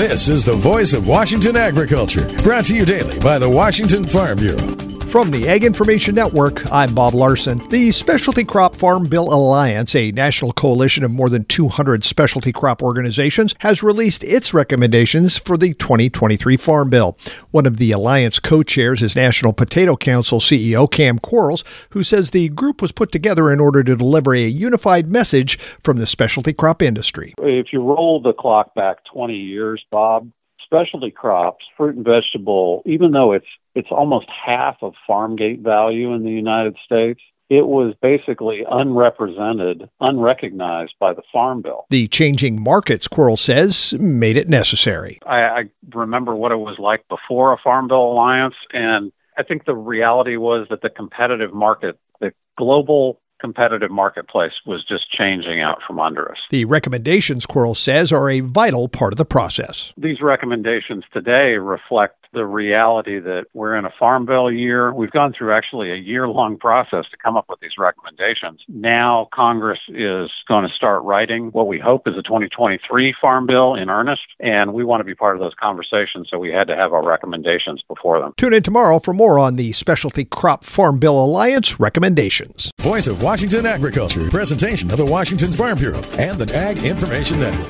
This is the voice of Washington agriculture, brought to you daily by the Washington Farm Bureau. From the Ag Information Network, I'm Bob Larson. The Specialty Crop Farm Bill Alliance, a national coalition of more than 200 specialty crop organizations, has released its recommendations for the 2023 Farm Bill. One of the alliance co-chairs is National Potato Council CEO Cam Quarles, who says the group was put together in order to deliver a unified message from the specialty crop industry. If you roll the clock back 20 years, Bob, specialty crops, fruit and vegetable, even though it's it's almost half of farm gate value in the United States, it was basically unrepresented, unrecognized by the Farm Bill. The changing markets, Quarles says, made it necessary. I, I remember what it was like before a Farm Bill alliance, and I think the reality was that the competitive market, the global competitive marketplace was just changing out from under us. The recommendations, Quarles says, are a vital part of the process. These recommendations today reflect the reality that we're in a farm bill year. We've gone through actually a year long process to come up with these recommendations. Now Congress is going to start writing what we hope is a 2023 farm bill in earnest, and we want to be part of those conversations, so we had to have our recommendations before them. Tune in tomorrow for more on the Specialty Crop Farm Bill Alliance recommendations. Voice of Washington Agriculture, presentation of the Washington Farm Bureau and the Ag Information Network.